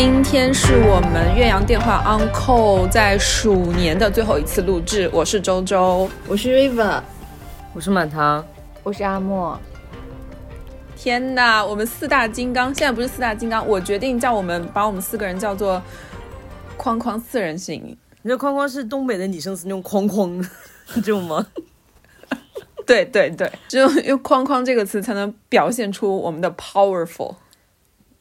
今天是我们岳阳电话 Uncle 在鼠年的最后一次录制。我是周周，我是 River，我是满堂，我是阿莫。天哪，我们四大金刚现在不是四大金刚，我决定叫我们把我们四个人叫做框框四人行。你这框框是东北的拟声词那种框框 这种吗？对对对，只有用“框框”这个词才能表现出我们的 powerful。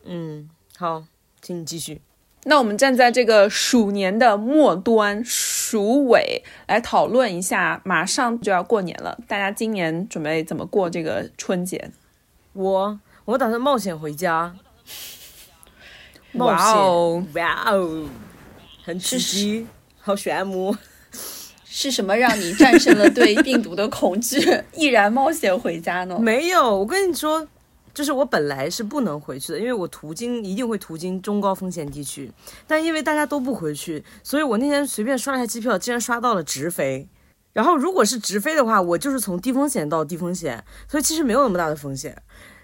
嗯，好。请你继续。那我们站在这个鼠年的末端，鼠尾来讨论一下，马上就要过年了，大家今年准备怎么过这个春节？我我打算冒险回家。哇哦，哇哦，很刺激，好炫目。是什么让你战胜了对病毒的恐惧，毅然冒险回家呢？没有，我跟你说。就是我本来是不能回去的，因为我途经一定会途经中高风险地区，但因为大家都不回去，所以我那天随便刷了一下机票，竟然刷到了直飞。然后如果是直飞的话，我就是从低风险到低风险，所以其实没有那么大的风险。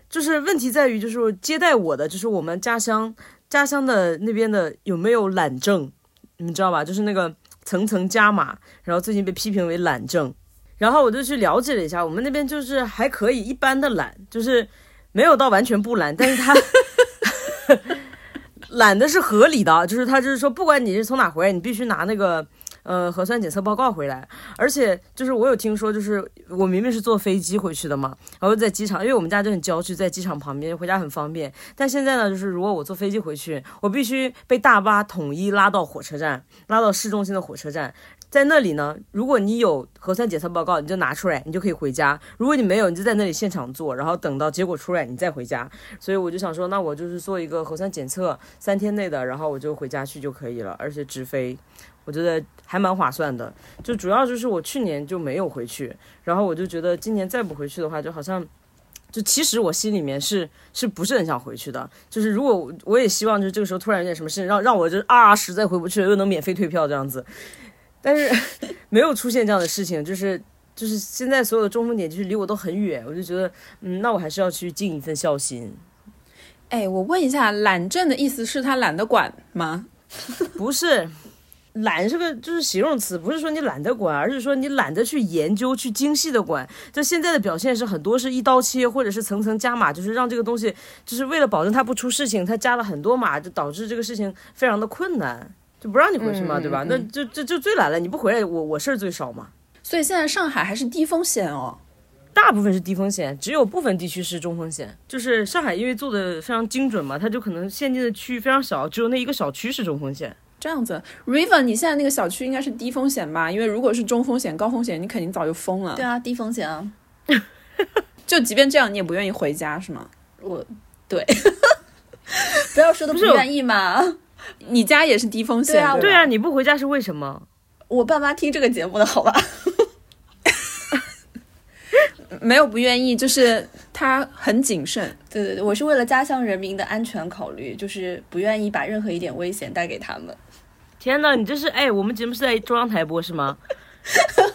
就是问题在于，就是接待我的，就是我们家乡家乡的那边的有没有懒症，你知道吧？就是那个层层加码，然后最近被批评为懒症。然后我就去了解了一下，我们那边就是还可以，一般的懒就是。没有到完全不懒，但是他 懒的是合理的，就是他就是说，不管你是从哪回来，你必须拿那个呃核酸检测报告回来。而且就是我有听说，就是我明明是坐飞机回去的嘛，然后在机场，因为我们家就很郊区，在机场旁边，回家很方便。但现在呢，就是如果我坐飞机回去，我必须被大巴统一拉到火车站，拉到市中心的火车站。在那里呢，如果你有核酸检测报告，你就拿出来，你就可以回家；如果你没有，你就在那里现场做，然后等到结果出来，你再回家。所以我就想说，那我就是做一个核酸检测，三天内的，然后我就回家去就可以了，而且直飞，我觉得还蛮划算的。就主要就是我去年就没有回去，然后我就觉得今年再不回去的话，就好像，就其实我心里面是是不是很想回去的。就是如果我也希望，就是这个时候突然有点什么事情，让让我就啊实在回不去，又能免费退票这样子。但是 没有出现这样的事情，就是就是现在所有的中风点就是离我都很远，我就觉得，嗯，那我还是要去尽一份孝心。哎，我问一下，懒症的意思是他懒得管吗？不是，懒是个就是形容词，不是说你懒得管，而是说你懒得去研究、去精细的管。就现在的表现是很多是一刀切，或者是层层加码，就是让这个东西就是为了保证它不出事情，它加了很多码，就导致这个事情非常的困难。就不让你回去嘛，对吧？那就就就最懒了，你不回来，我我事儿最少嘛。所以现在上海还是低风险哦，大部分是低风险，只有部分地区是中风险。就是上海因为做的非常精准嘛，它就可能限定的区域非常小，只有那一个小区是中风险。这样子，River，你现在那个小区应该是低风险吧？因为如果是中风险、高风险，你肯定早就疯了。对啊，低风险啊。就即便这样，你也不愿意回家是吗？我，对，不要说的不愿意嘛。你家也是低风险，对啊，对啊，你不回家是为什么？我爸妈听这个节目的好吧？没有不愿意，就是他很谨慎。对对对，我是为了家乡人民的安全考虑，就是不愿意把任何一点危险带给他们。天哪，你这是哎，我们节目是在中央台播是吗？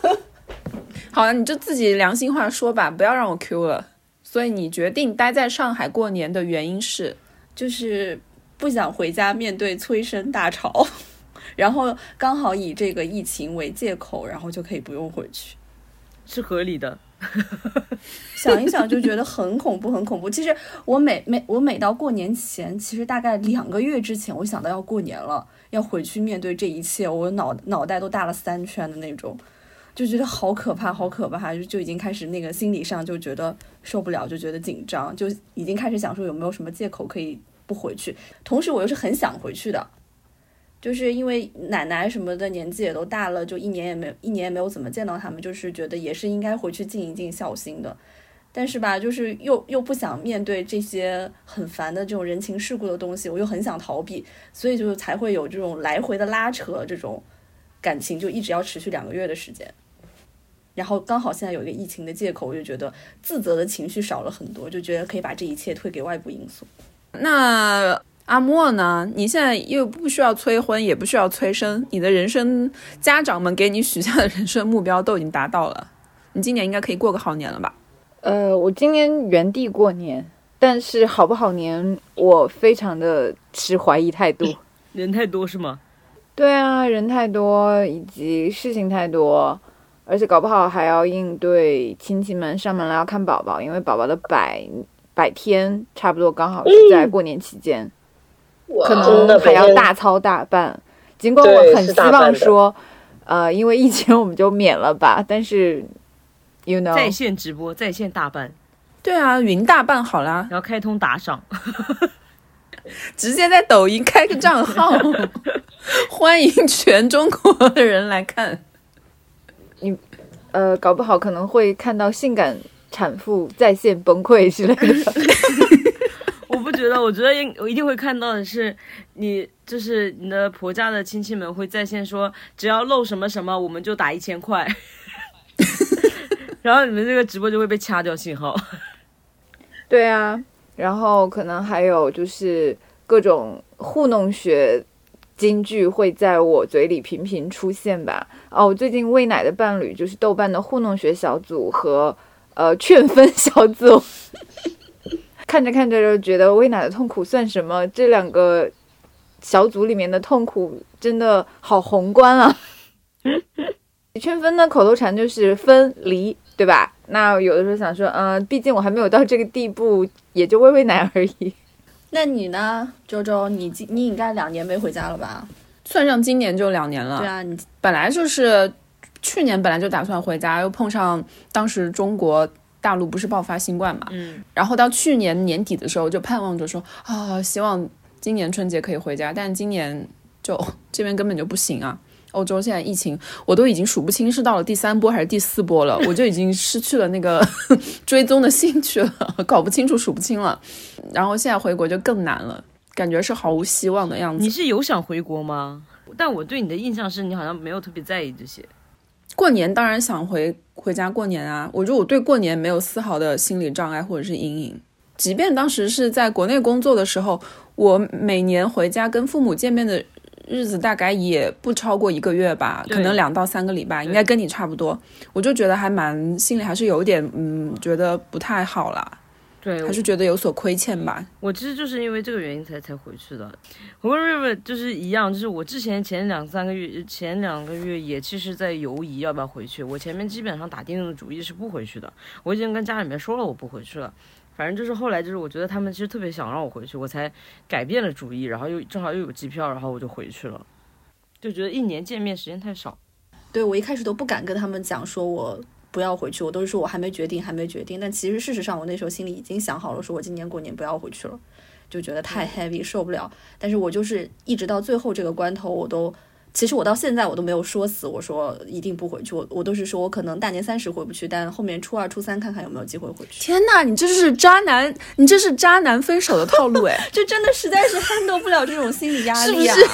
好了，你就自己良心话说吧，不要让我 Q 了。所以你决定待在上海过年的原因是，就是。不想回家面对催生大潮，然后刚好以这个疫情为借口，然后就可以不用回去，是合理的。想一想就觉得很恐怖，很恐怖。其实我每每我每到过年前，其实大概两个月之前，我想到要过年了，要回去面对这一切，我脑脑袋都大了三圈的那种，就觉得好可怕，好可怕，就就已经开始那个心理上就觉得受不了，就觉得紧张，就已经开始想说有没有什么借口可以。不回去，同时我又是很想回去的，就是因为奶奶什么的年纪也都大了，就一年也没一年也没有怎么见到他们，就是觉得也是应该回去尽一尽孝心的。但是吧，就是又又不想面对这些很烦的这种人情世故的东西，我又很想逃避，所以就才会有这种来回的拉扯，这种感情就一直要持续两个月的时间。然后刚好现在有一个疫情的借口，我就觉得自责的情绪少了很多，就觉得可以把这一切推给外部因素。那阿莫呢？你现在又不需要催婚，也不需要催生，你的人生家长们给你许下的人生目标都已经达到了，你今年应该可以过个好年了吧？呃，我今年原地过年，但是好不好年，我非常的持怀疑态度。人太多是吗？对啊，人太多，以及事情太多，而且搞不好还要应对亲戚们上门来要看宝宝，因为宝宝的百百天差不多刚好是在过年期间，可能还要大操大办。尽管我很希望说，呃，因为疫情我们就免了吧，但是，you know，在线直播，在线大办，对啊，云大办好啦，然后开通打赏，直接在抖音开个账号，欢迎全中国的人来看。你呃，搞不好可能会看到性感产妇在线崩溃之类的。我不觉得，我觉得应我一定会看到的是，你就是你的婆家的亲戚们会在线说，只要漏什么什么，我们就打一千块，然后你们这个直播就会被掐掉信号。对啊，然后可能还有就是各种糊弄学金句会在我嘴里频频出现吧。哦，我最近喂奶的伴侣就是豆瓣的糊弄学小组和呃劝分小组，看着看着就觉得喂奶的痛苦算什么？这两个小组里面的痛苦真的好宏观啊！劝分的口头禅就是分离，对吧？那有的时候想说，嗯、毕竟我还没有到这个地步，也就喂喂奶而已。那你呢，周周？你今你应该两年没回家了吧？算上今年就两年了。对啊，你本来就是去年本来就打算回家，又碰上当时中国大陆不是爆发新冠嘛，嗯，然后到去年年底的时候就盼望着说啊，希望今年春节可以回家，但今年就 这边根本就不行啊。欧洲现在疫情，我都已经数不清是到了第三波还是第四波了，我就已经失去了那个 追踪的兴趣了，搞不清楚数不清了。然后现在回国就更难了，感觉是毫无希望的样子你。是有想回国吗？但我对你的印象是你好像没有特别在意这些。过年当然想回回家过年啊，我觉得我对过年没有丝毫的心理障碍或者是阴影。即便当时是在国内工作的时候，我每年回家跟父母见面的日子大概也不超过一个月吧，可能两到三个礼拜，应该跟你差不多。我就觉得还蛮心里还是有点嗯，觉得不太好啦，对，还是觉得有所亏欠吧。我其实就是因为这个原因才才回去的。我跟 River 就是一样，就是我之前前两三个月，前两个月也其实在犹疑要不要回去。我前面基本上打定了主意是不回去的，我已经跟家里面说了我不回去了。反正就是后来就是我觉得他们其实特别想让我回去，我才改变了主意，然后又正好又有机票，然后我就回去了。就觉得一年见面时间太少。对我一开始都不敢跟他们讲说我不要回去，我都是说我还没决定，还没决定。但其实事实上，我那时候心里已经想好了，说我今年过年不要回去了，就觉得太 heavy 受不了。但是我就是一直到最后这个关头，我都其实我到现在我都没有说死，我说一定不回去。我我都是说我可能大年三十回不去，但后面初二、初三看看有没有机会回去。天呐，你这是渣男，你这是渣男分手的套路哎！这真的实在是 handle 不了这种心理压力啊！是不是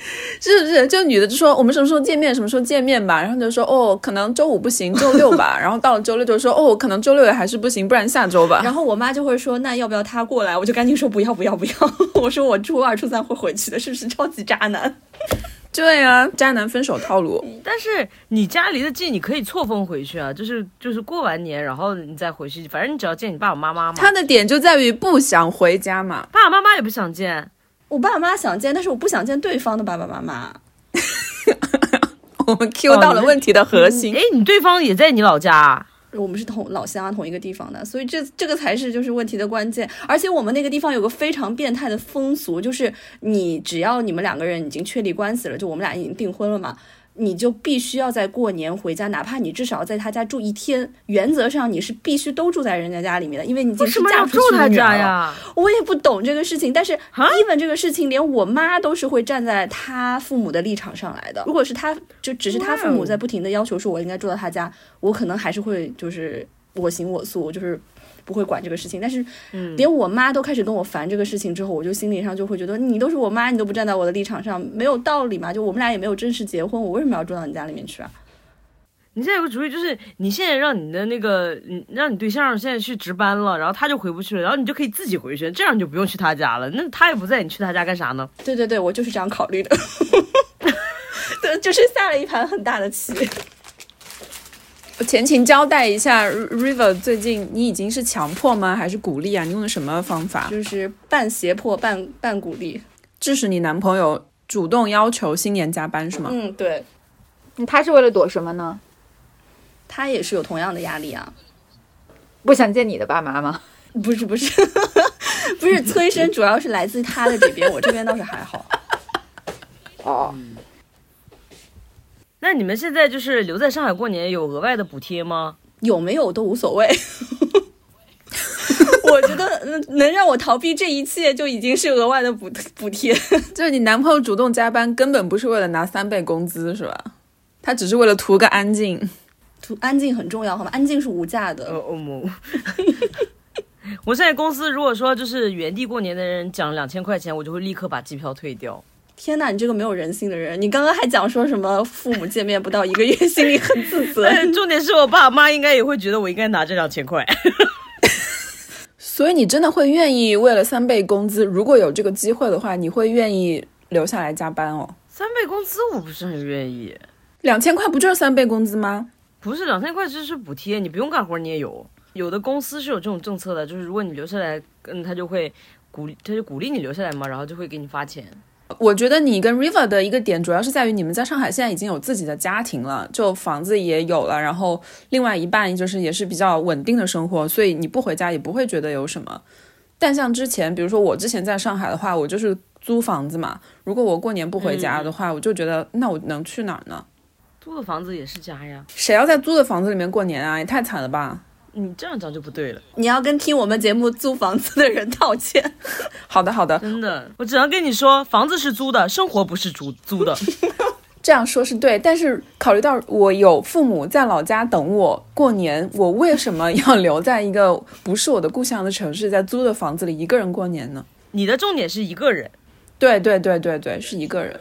不是？就女的就说我们什么时候见面，什么时候见面吧，然后就说哦，可能周五不行，周六吧。然后到了周六就说哦，可能周六也还是不行，不然下周吧。然后我妈就会说：“那要不要他过来？”我就赶紧说：“不要，不要，不要！” 我说：“我初二、初三会回去的，是不是超级渣男？”对啊，渣男分手套路。但是你家离得近，你可以错峰回去啊，就是就是过完年然后你再回去，反正你只要见你爸爸妈妈嘛。他的点就在于不想回家嘛。爸爸妈妈也不想见，我爸妈想见，但是我不想见对方的爸爸妈妈。我们 Q 到了问题的核心。哎，你对方也在你老家啊？我们是同老乡啊，同一个地方的，所以这这个才是就是问题的关键。而且我们那个地方有个非常变态的风俗，就是你只要你们两个人已经确立关系了，就我们俩已经订婚了嘛，你就必须要在过年回家，哪怕你至少在他家住一天，原则上你是必须都住在人家家里面的，因为你已经为什么要是嫁出住他去的女儿了。家呀？我也不懂这个事情，但是啊 even 这个事情，连我妈都是会站在他父母的立场上来的。如果是他，就只是他父母在不停的要求说我应该住到他家，我可能还是会就是我行我素，就是不会管这个事情。但是连我妈都开始跟我烦这个事情之后，我就心理上就会觉得你都是我妈，你都不站在我的立场上，没有道理嘛。就我们俩也没有正式结婚，我为什么要住到你家里面去啊？你现在有个主意，就是你现在让你的那个，你让你对象现在去值班了，然后他就回不去了，然后你就可以自己回去，这样你就不用去他家了。那他也不在，你去他家干啥呢？对对对，我就是这样考虑的。对，就是下了一盘很大的棋。前情交代一下，River 最近你已经是强迫吗？还是鼓励啊？你用的什么方法？就是半胁迫半半鼓励。致使你男朋友主动要求新年加班是吗？嗯，对，他是为了躲什么呢？他也是有同样的压力啊。不想见你的爸妈吗？不是不是 不是催生，主要是来自他的这边，我这边倒是还好。哦，那你们现在就是留在上海过年有额外的补贴吗？有没有都无所谓。我觉得嗯能让我逃避这一切，就已经是额外的补补贴。就是你男朋友主动加班，根本不是为了拿三倍工资，是吧？他只是为了图个安静。图安静很重要，好吗？安静是无价的。呃，欧某。我现在公司如果说就是原地过年的人奖两千块钱，我就会立刻把机票退掉。天呐，你这个没有人性的人！你刚刚还讲说什么父母见面不到一个月，心里很自责。重点是我爸妈应该也会觉得我应该拿这两千块。所以你真的会愿意为了三倍工资，如果有这个机会的话，你会愿意留下来加班哦？三倍工资我不是很愿意。两千块不就是三倍工资吗？不是两千块，这是补贴，你不用干活你也有。有的公司是有这种政策的，就是如果你留下来，嗯，他就会鼓励，他就鼓励你留下来嘛，然后就会给你发钱。我觉得你跟 River 的一个点，主要是在于你们在上海现在已经有自己的家庭了，就房子也有了，然后另外一半就是也是比较稳定的生活，所以你不回家也不会觉得有什么。但像之前，比如说我之前在上海的话，我就是租房子嘛，如果我过年不回家的话，我就觉得那我能去哪儿呢？租的房子也是家呀，谁要在租的房子里面过年啊？也太惨了吧！你这样讲就不对了。你要跟听我们节目租房子的人道歉。好的，好的，真的，我只能跟你说，房子是租的，生活不是租租的。这样说是对，但是考虑到我有父母在老家等我过年，我为什么要留在一个不是我的故乡的城市，在租的房子里一个人过年呢？你的重点是一个人。对对对对对，是一个人。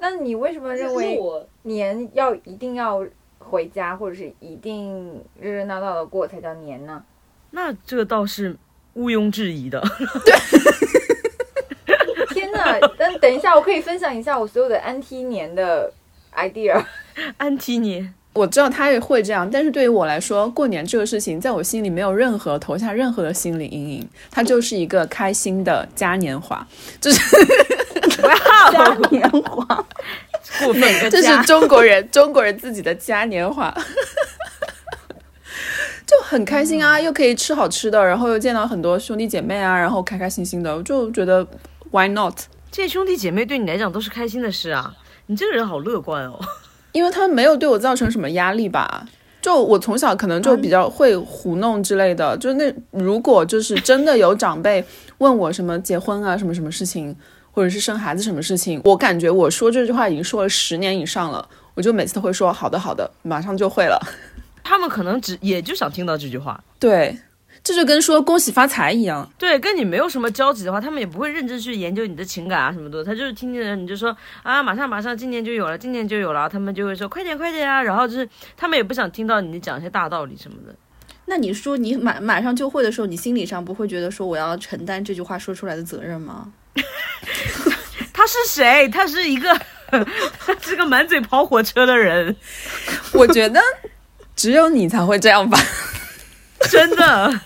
那你为什么认为年要一定要回家，或者是一定热热闹闹的过才叫年呢？那这倒是毋庸置疑的。对 天哪！等等一下，我可以分享一下我所有的安 T 年的 idea。安 T 年，我知道他也会这样，但是对于我来说，过年这个事情在我心里没有任何投下任何的心理阴影，它就是一个开心的嘉年华，就是 嘉年华，过分，这是中国人 中国人自己的嘉年华。就很开心啊，又可以吃好吃的，然后又见到很多兄弟姐妹啊，然后开开心心的，我就觉得 why not？这些兄弟姐妹对你来讲都是开心的事啊，你这个人好乐观哦。因为他们没有对我造成什么压力吧？就我从小可能就比较会糊弄之类的，就那如果就是真的有长辈问我什么结婚啊什么什么事情，或者是生孩子什么事情，我感觉我说这句话已经说了十年以上了，我就每次都会说好的好的，马上就会了。他们可能只也就想听到这句话，对，这就跟说恭喜发财一样。对，跟你没有什么交集的话，他们也不会认真去研究你的情感啊什么的。他就是听见你就说啊，马上马上，今年就有了，今年就有了，他们就会说快点快点啊。然后就是他们也不想听到你讲一些大道理什么的。那你说你马马上就会的时候，你心理上不会觉得说我要承担这句话说出来的责任吗？他是谁？他是一个，他 是个满嘴跑火车的人。我觉得。只有你才会这样吧，真的，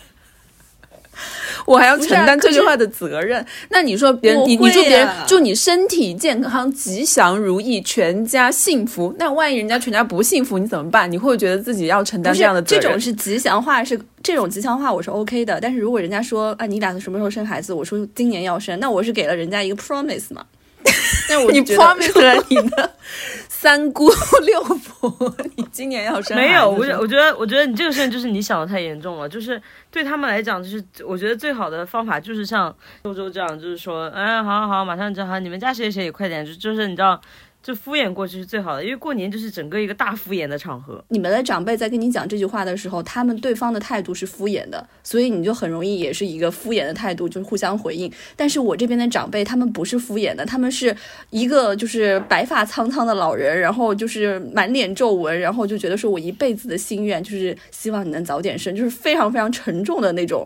我还要承担这句话的责任。那你说别人，你你祝别人祝你身体健康、吉祥如意、全家幸福。那万一人家全家不幸福，你怎么办？你会觉得自己要承担这样的责任？这种是吉祥话，是这种吉祥话，我是 OK 的。但是如果人家说啊，你打算什么时候生孩子？我说今年要生，那我是给了人家一个 promise 嘛。那我你 promise 了你的。三姑 六婆，你今年要生？没有，我我觉得，我觉得你这个事情就是你想的太严重了。就是对他们来讲，就是我觉得最好的方法就是像周周这样，就是说，嗯，好好好，马上就好，你们家谁谁也快点，就就是你知道。就敷衍过去是最好的，因为过年就是整个一个大敷衍的场合。你们的长辈在跟你讲这句话的时候，他们对方的态度是敷衍的，所以你就很容易也是一个敷衍的态度，就是互相回应。但是我这边的长辈，他们不是敷衍的，他们是一个就是白发苍苍的老人，然后就是满脸皱纹，然后就觉得说我一辈子的心愿就是希望你能早点生，就是非常非常沉重的那种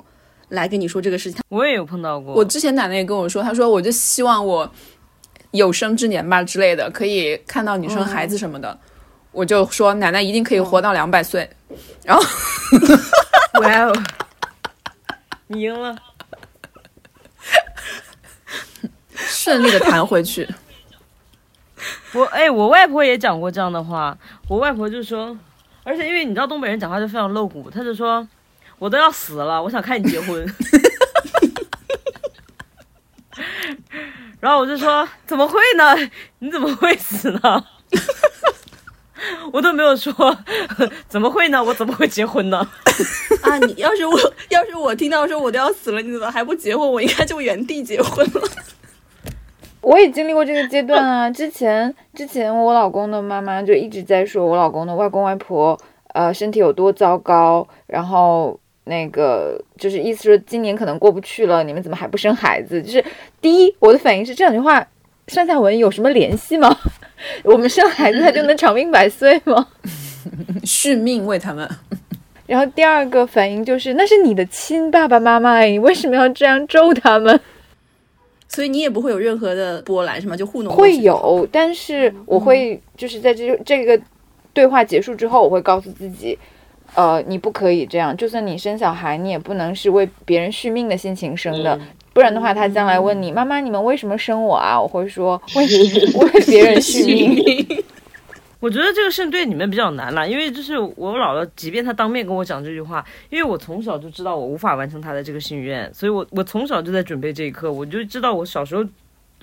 来跟你说这个事情。我也有碰到过，我之前奶奶也跟我说，她说我就希望我。有生之年吧之类的，可以看到你生孩子什么的。我就说奶奶一定可以活到两百岁，然后哇哦，你赢了。顺利的弹回去。我哎，我外婆也讲过这样的话。我外婆就说，而且因为你知道东北人讲话就非常露骨，他就说，我都要死了，我想看你结婚。然后我就说，怎么会呢？你怎么会死呢？我都没有说，怎么会呢？我怎么会结婚呢？啊，你要是我要是我听到说我都要死了，你怎么还不结婚？我应该就原地结婚了。我也经历过这个阶段啊。之前之前我老公的妈妈就一直在说我老公的外公外婆呃身体有多糟糕，然后那个就是意思说今年可能过不去了，你们怎么还不生孩子？就是第一，我的反应是这两句话上下文有什么联系吗？我们生孩子他就能长命百岁吗？续命为他们。然后第二个反应就是那是你的亲爸爸妈妈，你为什么要这样咒他们？所以你也不会有任何的波澜是吗？就糊弄会有，但是我会就是在这这个对话结束之后，我会告诉自己，呃，你不可以这样，就算你生小孩，你也不能是为别人续命的心情生的，不然的话，他将来问你妈妈，你们为什么生我啊？我会说为为别人续命。我觉得这个事对你们比较难了，因为就是我姥姥，即便她当面跟我讲这句话，因为我从小就知道我无法完成她的这个心愿，所以我我从小就在准备这一刻，我就知道我小时候，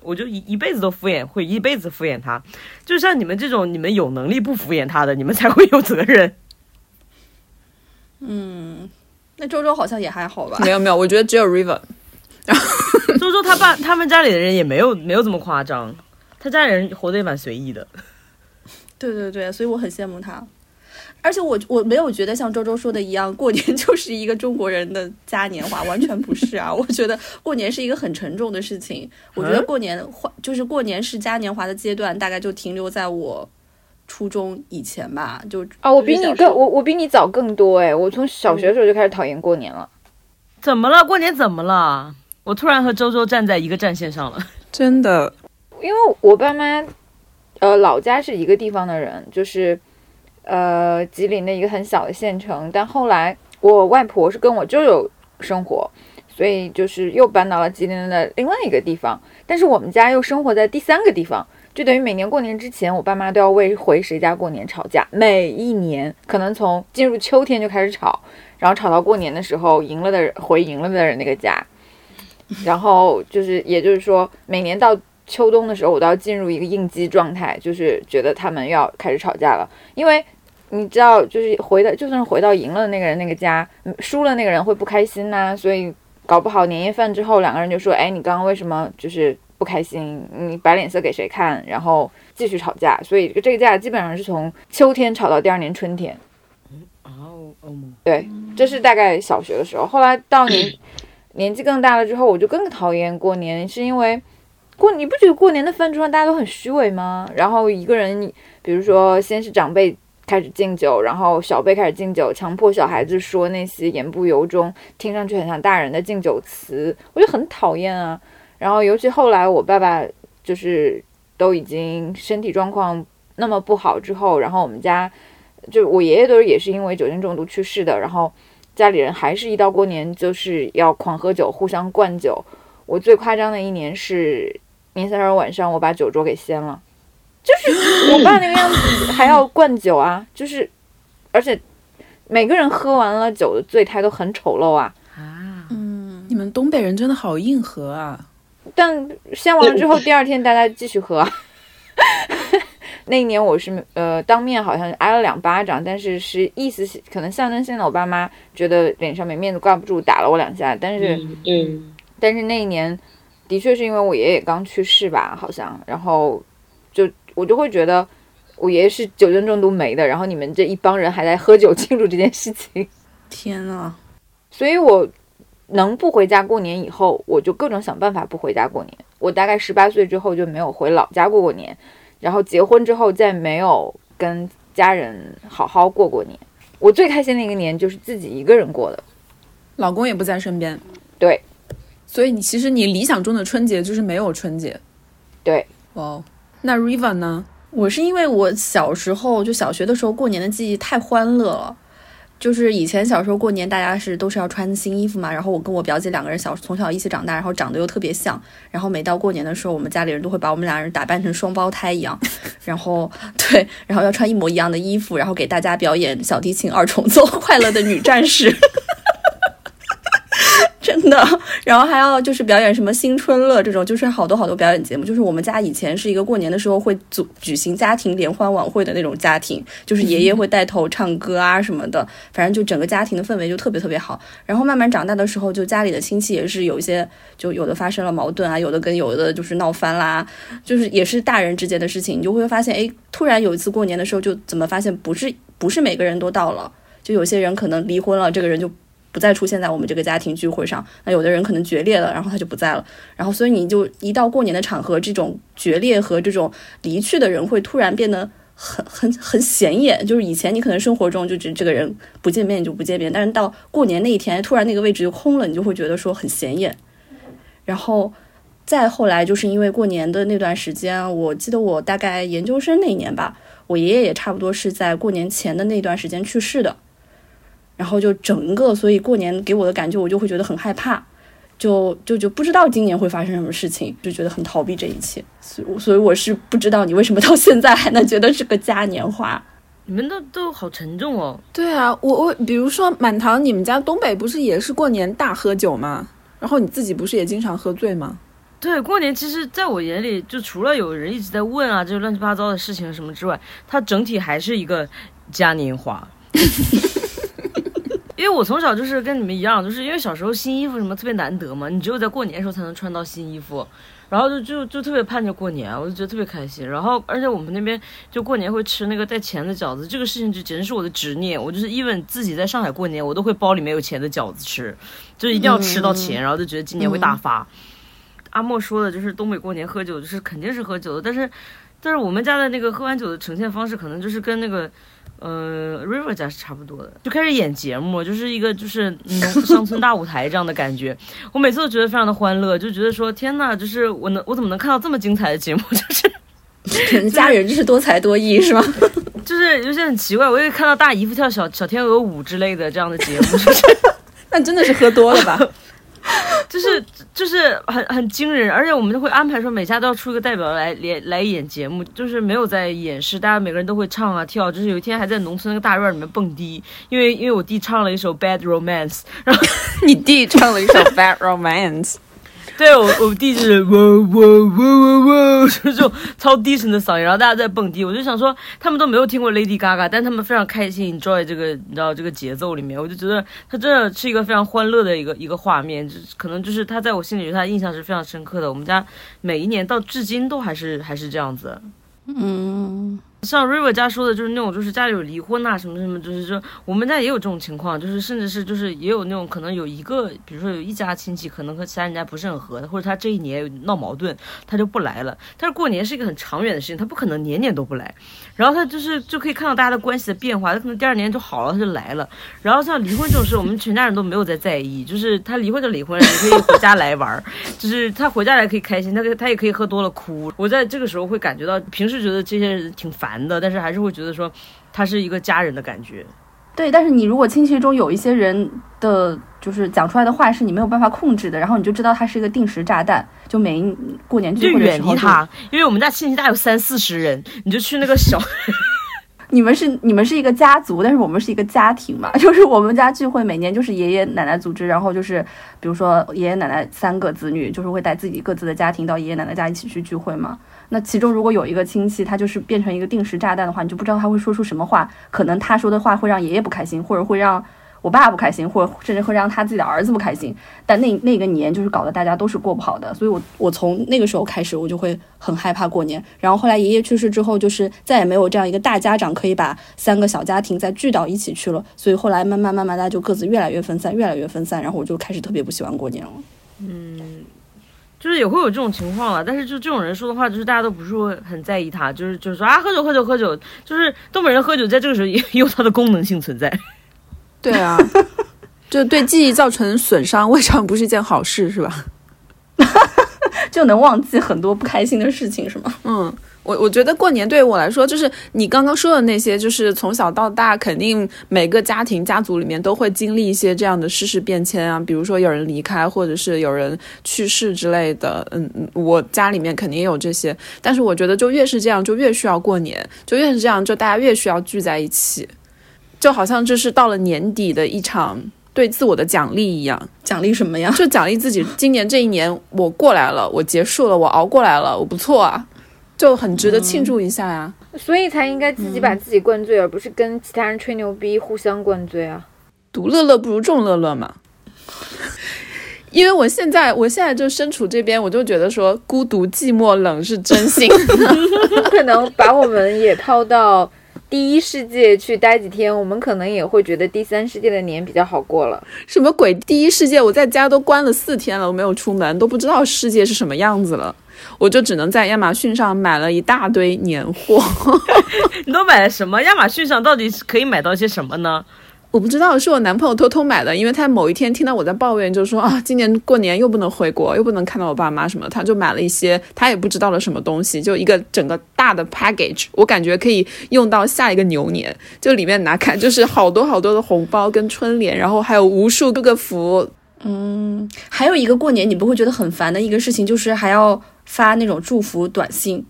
我就一一辈子都敷衍，会一辈子敷衍她。就像你们这种，你们有能力不敷衍她的，你们才会有责任。嗯，那周周好像也还好吧？没有没有，我觉得只有 River。周周他爸他们家里的人也没有没有这么夸张，他家里人活得也蛮随意的。对对对，所以我很羡慕他，而且我我没有觉得像周周说的一样，过年就是一个中国人的嘉年华，完全不是啊！我觉得过年是一个很沉重的事情。我觉得过年换就是过年是嘉年华的阶段，大概就停留在我初中以前吧。就啊，我比你更我我比你早更多哎！我从小学的时候就开始讨厌过年了。怎么了？过年怎么了？我突然和周周站在一个战线上了，真的，因为我爸妈。呃，老家是一个地方的人，就是，呃，吉林的一个很小的县城。但后来我外婆是跟我舅舅生活，所以就是又搬到了吉林的另外一个地方。但是我们家又生活在第三个地方，就等于每年过年之前，我爸妈都要为回谁家过年吵架。每一年可能从进入秋天就开始吵，然后吵到过年的时候，赢了的人回赢了的人那个家。然后就是，也就是说，每年到。秋冬的时候，我都要进入一个应激状态，就是觉得他们要开始吵架了。因为你知道，就是回到，就算回到赢了的那个人那个家，输了那个人会不开心呐。所以搞不好年夜饭之后，两个人就说：“哎，你刚刚为什么就是不开心？你摆脸色给谁看？”然后继续吵架。所以这个架基本上是从秋天吵到第二年春天。对，这是大概小学的时候。后来到年年纪更大了之后，我就更讨厌过年，是因为。过你不觉得过年的饭桌上大家都很虚伪吗？然后一个人，比如说先是长辈开始敬酒，然后小辈开始敬酒，强迫小孩子说那些言不由衷、听上去很像大人的敬酒词，我就很讨厌啊。然后尤其后来我爸爸就是都已经身体状况那么不好之后，然后我们家就我爷爷都是也是因为酒精中毒去世的，然后家里人还是一到过年就是要狂喝酒，互相灌酒。我最夸张的一年是。年三十晚上，我把酒桌给掀了，就是我爸那个样子，还要灌酒啊，就是，而且每个人喝完了酒的醉态都很丑陋啊。啊，嗯，你们东北人真的好硬核啊！但先完了之后，第二天大家继续喝。那一年我是呃当面好像挨了两巴掌，但是是意思可能象征性的，我爸妈觉得脸上没面子挂不住，打了我两下。但是，嗯，但是那一年。的确是因为我爷爷刚去世吧，好像，然后就我就会觉得我爷爷是酒精中毒没的，然后你们这一帮人还在喝酒庆祝这件事情，天呐，所以我能不回家过年以后，我就各种想办法不回家过年。我大概十八岁之后就没有回老家过过年，然后结婚之后再没有跟家人好好过过年。我最开心的一个年就是自己一个人过的，老公也不在身边，对。所以你其实你理想中的春节就是没有春节，对，哦，那 Riva 呢？我是因为我小时候就小学的时候过年的记忆太欢乐了，就是以前小时候过年大家是都是要穿新衣服嘛，然后我跟我表姐两个人小从小一起长大，然后长得又特别像，然后每到过年的时候，我们家里人都会把我们俩人打扮成双胞胎一样，然后对，然后要穿一模一样的衣服，然后给大家表演小提琴二重奏《快乐的女战士》。真的，然后还要就是表演什么新春乐这种，就是好多好多表演节目。就是我们家以前是一个过年的时候会组举行家庭联欢晚会的那种家庭，就是爷爷会带头唱歌啊什么的，反正就整个家庭的氛围就特别特别好。然后慢慢长大的时候，就家里的亲戚也是有一些，就有的发生了矛盾啊，有的跟有的就是闹翻啦，就是也是大人之间的事情，你就会发现，哎，突然有一次过年的时候，就怎么发现不是不是每个人都到了，就有些人可能离婚了，这个人就。不再出现在我们这个家庭聚会上，那有的人可能决裂了，然后他就不在了，然后所以你就一到过年的场合，这种决裂和这种离去的人会突然变得很很很显眼，就是以前你可能生活中就只这个人不见面就不见面，但是到过年那一天，突然那个位置就空了，你就会觉得说很显眼。然后再后来，就是因为过年的那段时间，我记得我大概研究生那一年吧，我爷爷也差不多是在过年前的那段时间去世的。然后就整个，所以过年给我的感觉，我就会觉得很害怕，就就就不知道今年会发生什么事情，就觉得很逃避这一切。所以，所以我是不知道你为什么到现在还能觉得是个嘉年华。你们都都好沉重哦。对啊，我我比如说满堂，你们家东北不是也是过年大喝酒吗？然后你自己不是也经常喝醉吗？对，过年其实在我眼里，就除了有人一直在问啊，就乱七八糟的事情什么之外，它整体还是一个嘉年华。因为我从小就是跟你们一样，就是因为小时候新衣服什么特别难得嘛，你只有在过年的时候才能穿到新衣服，然后就就就特别盼着过年，我就觉得特别开心。然后而且我们那边就过年会吃那个带钱的饺子，这个事情就简直是我的执念。我就是 even 自己在上海过年，我都会包里面有钱的饺子吃，就一定要吃到钱，然后就觉得今年会大发。阿莫说的就是东北过年喝酒，就是肯定是喝酒的，但是但是我们家的那个喝完酒的呈现方式，可能就是跟那个。呃，River 家是差不多的，就开始演节目，就是一个就是农乡村大舞台这样的感觉。我每次都觉得非常的欢乐，就觉得说天呐，就是我能我怎么能看到这么精彩的节目？就是 家人就是多才多艺是吗？就是有些很奇怪，我也看到大姨夫跳小小天鹅舞之类的这样的节目，就是那真的是喝多了吧？就是就是很很惊人，而且我们会安排说每家都要出一个代表来来来演节目，就是没有在演示，大家每个人都会唱啊跳，就是有一天还在农村那个大院里面蹦迪，因为因为我弟唱了一首 Bad Romance，然后 你弟唱了一首 Bad Romance。对我，我弟就是喔喔喔喔喔，就是这种超低沉的嗓音，然后大家在蹦迪，我就想说，他们都没有听过 Lady Gaga，但他们非常开心，enjoy 这个，你知道这个节奏里面，我就觉得他真的是一个非常欢乐的一个一个画面，就可能就是他在我心里，他印象是非常深刻的。我们家每一年到至今都还是还是这样子，嗯。像 River 家说的，就是那种，就是家里有离婚啊，什么什么，就是说我们家也有这种情况，就是甚至是就是也有那种可能有一个，比如说有一家亲戚可能和其他人家不是很合，或者他这一年闹矛盾，他就不来了。但是过年是一个很长远的事情，他不可能年年都不来。然后他就是就可以看到大家的关系的变化，他可能第二年就好了，他就来了。然后像离婚这种事，我们全家人都没有在在意，就是他离婚就离婚了，你可以回家来玩，就是他回家来可以开心，他他也可以喝多了哭。我在这个时候会感觉到，平时觉得这些人挺烦。男的，但是还是会觉得说，他是一个家人的感觉。对，但是你如果亲戚中有一些人的，就是讲出来的话是你没有办法控制的，然后你就知道他是一个定时炸弹，就每一过年聚会的时候，远离他。因为我们家亲戚大有三四十人，你就去那个小。你们是你们是一个家族，但是我们是一个家庭嘛，就是我们家聚会每年就是爷爷奶奶组织，然后就是比如说爷爷奶奶三个子女，就是会带自己各自的家庭到爷爷奶奶家一起去聚会嘛。那其中如果有一个亲戚，他就是变成一个定时炸弹的话，你就不知道他会说出什么话。可能他说的话会让爷爷不开心，或者会让我爸不开心，或者甚至会让他自己的儿子不开心。但那那个年就是搞得大家都是过不好的。所以我我从那个时候开始，我就会很害怕过年。然后后来爷爷去世之后，就是再也没有这样一个大家长可以把三个小家庭再聚到一起去了。所以后来慢慢慢慢，大家就各自越来越分散，越来越分散。然后我就开始特别不喜欢过年了。嗯。就是也会有这种情况了，但是就这种人说的话，就是大家都不是会很在意他，就是就是说啊，喝酒喝酒喝酒，就是东北人喝酒，在这个时候 也有它的功能性存在。对啊，就对记忆造成损伤，未尝不是一件好事，是吧？就能忘记很多不开心的事情，是吗？嗯，我我觉得过年对于我来说，就是你刚刚说的那些，就是从小到大，肯定每个家庭家族里面都会经历一些这样的世事变迁啊，比如说有人离开，或者是有人去世之类的。嗯嗯，我家里面肯定也有这些，但是我觉得就越是这样，就越需要过年，就越是这样，就大家越需要聚在一起，就好像这是到了年底的一场对自我的奖励一样。奖励什么呀？就奖励自己，今年这一年我过来了，我结束了，我熬过来了，我不错啊，就很值得庆祝一下呀。所以才应该自己把自己灌醉，而不是跟其他人吹牛逼，互相灌醉啊。独乐乐不如众乐乐嘛。因为我现在，我现在就身处这边，我就觉得说孤独、寂寞、冷是真心。可能把我们也抛到第一世界去待几天，我们可能也会觉得第三世界的年比较好过了。什么鬼？第一世界我在家都关了四天了，我没有出门，都不知道世界是什么样子了。我就只能在亚马逊上买了一大堆年货。你都买了什么？亚马逊上到底可以买到些什么呢？我不知道，是我男朋友偷偷买的，因为他某一天听到我在抱怨，就说啊，今年过年又不能回国，又不能看到我爸妈什么，他就买了一些他也不知道的什么东西，就一个整个大的 package，我感觉可以用到下一个牛年。就里面拿开，就是好多好多的红包跟春联，然后还有无数各个福。嗯，还有一个过年你不会觉得很烦的一个事情，就是还要发那种祝福短信。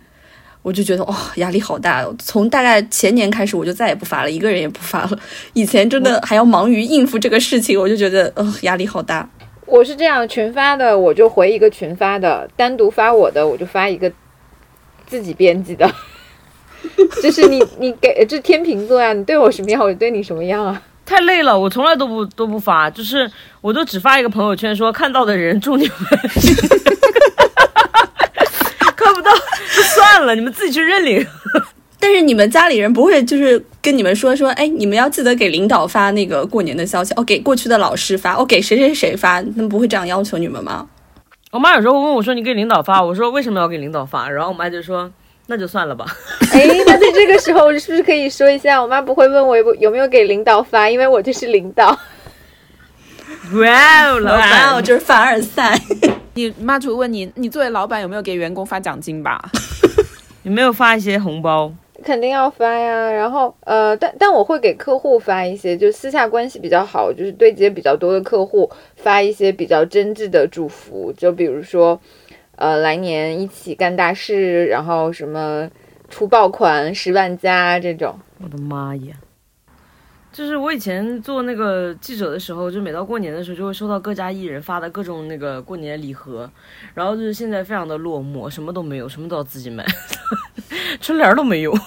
我就觉得哦、压力好大。从大概前年开始，我就再也不发了，一个人也不发了。以前真的还要忙于应付这个事情，我就觉得呃压力好大。我是这样，群发的我就回一个群发的，单独发我的我就发一个自己编辑的。就是你你给这天秤座呀，你对我什么样，我就对你什么样啊。太累了，我从来都不都不发，就是我都只发一个朋友圈说看到的人祝你们，看不到就算了，你们自己去认领。但是你们家里人不会就是跟你们说说，哎，你们要记得给领导发那个过年的消息，哦，给过去的老师发，哦，给谁谁谁发，他们不会这样要求你们吗？我妈有时候问我说：“你给领导发？”我说：“为什么要给领导发？”然后我妈就说：“那就算了吧。哎，那在这个时候是不是可以说一下，我妈不会问我有有没有给领导发，因为我就是领导。”哇哦，老板，我，就是凡尔赛。你妈就会问你，你作为老板有没有给员工发奖金吧？有没有发一些红包？肯定要发呀，然后呃，但但我会给客户发一些，就私下关系比较好，就是对接比较多的客户发一些比较真挚的祝福，就比如说，呃，来年一起干大事，然后什么出爆款十万加这种。我的妈呀！就是我以前做那个记者的时候，就每到过年的时候，就会收到各家艺人发的各种那个过年礼盒，然后就是现在非常的落寞，什么都没有，什么都要自己买，春联都没有，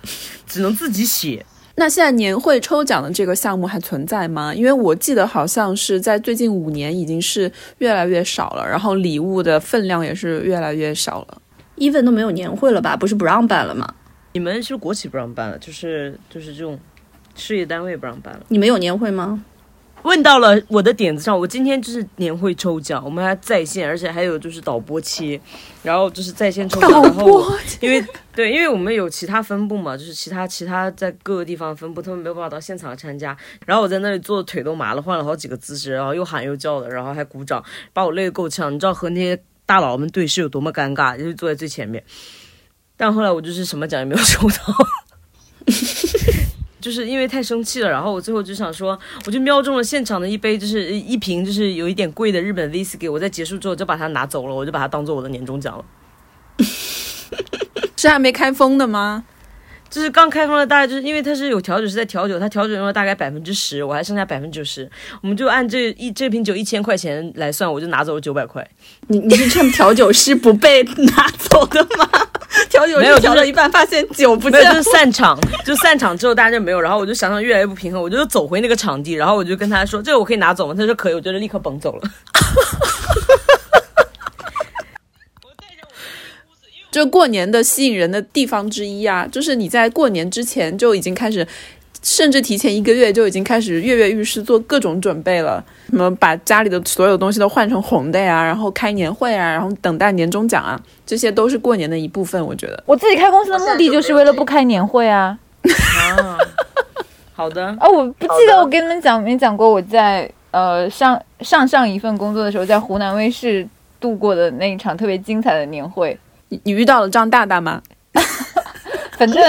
只能自己写。那现在年会抽奖的这个项目还存在吗？因为我记得好像是在最近五年已经是越来越少了，然后礼物的分量也是越来越少了。even 都没有年会了吧？不是不让办了吗？你们是国企不让办了，就是就是这种事业单位不让办了。你们有年会吗？问到了我的点子上，我今天就是年会抽奖，我们还在线，而且还有就是导播切，然后就是在线抽奖，然后因为对，因为我们有其他分部嘛，就是其他其他在各个地方分部，他们没有办法到现场参加，然后我在那里坐的腿都麻了，换了好几个姿势，然后又喊又叫的，然后还鼓掌，把我累得够呛。你知道和那些大佬们对视有多么尴尬，就是坐在最前面。但后来我就是什么奖也没有抽到。就是因为太生气了，然后我最后就想说，我就瞄中了现场的一杯，就是一瓶就是有一点贵的日本 whisky，我在结束之后就把它拿走了，我就把它当做我的年终奖了。是还没开封的吗？就是刚开封的，大概就是因为它是有调酒师在调酒，它调酒用了大概百分之十，我还剩下百分之九十，我们就按这一这瓶酒一千块钱来算，我就拿走了九百块。你你是趁调酒师不被拿走的吗？调酒没有调到一半发现酒不，见了就是散场，就散场之后大家就没有，然后我就想想越来越不平衡，我就走回那个场地，然后我就跟他说：“这个我可以拿走吗？”他说可以，我就立刻蹦走了。就过年的吸引人的地方之一啊，就是你在过年之前就已经开始，甚至提前一个月就已经开始跃跃欲试，做各种准备了。什么把家里的所有东西都换成红的呀，然后开年会啊，然后等待年终奖啊，这些都是过年的一部分。我觉得，我自己开公司的目的就是为了不开年会啊。啊，好的，哦，我不记得我跟你们讲没讲过我在呃上上上一份工作的时候，在湖南卫视度过的那一场特别精彩的年会。你你遇到了张大大吗？反正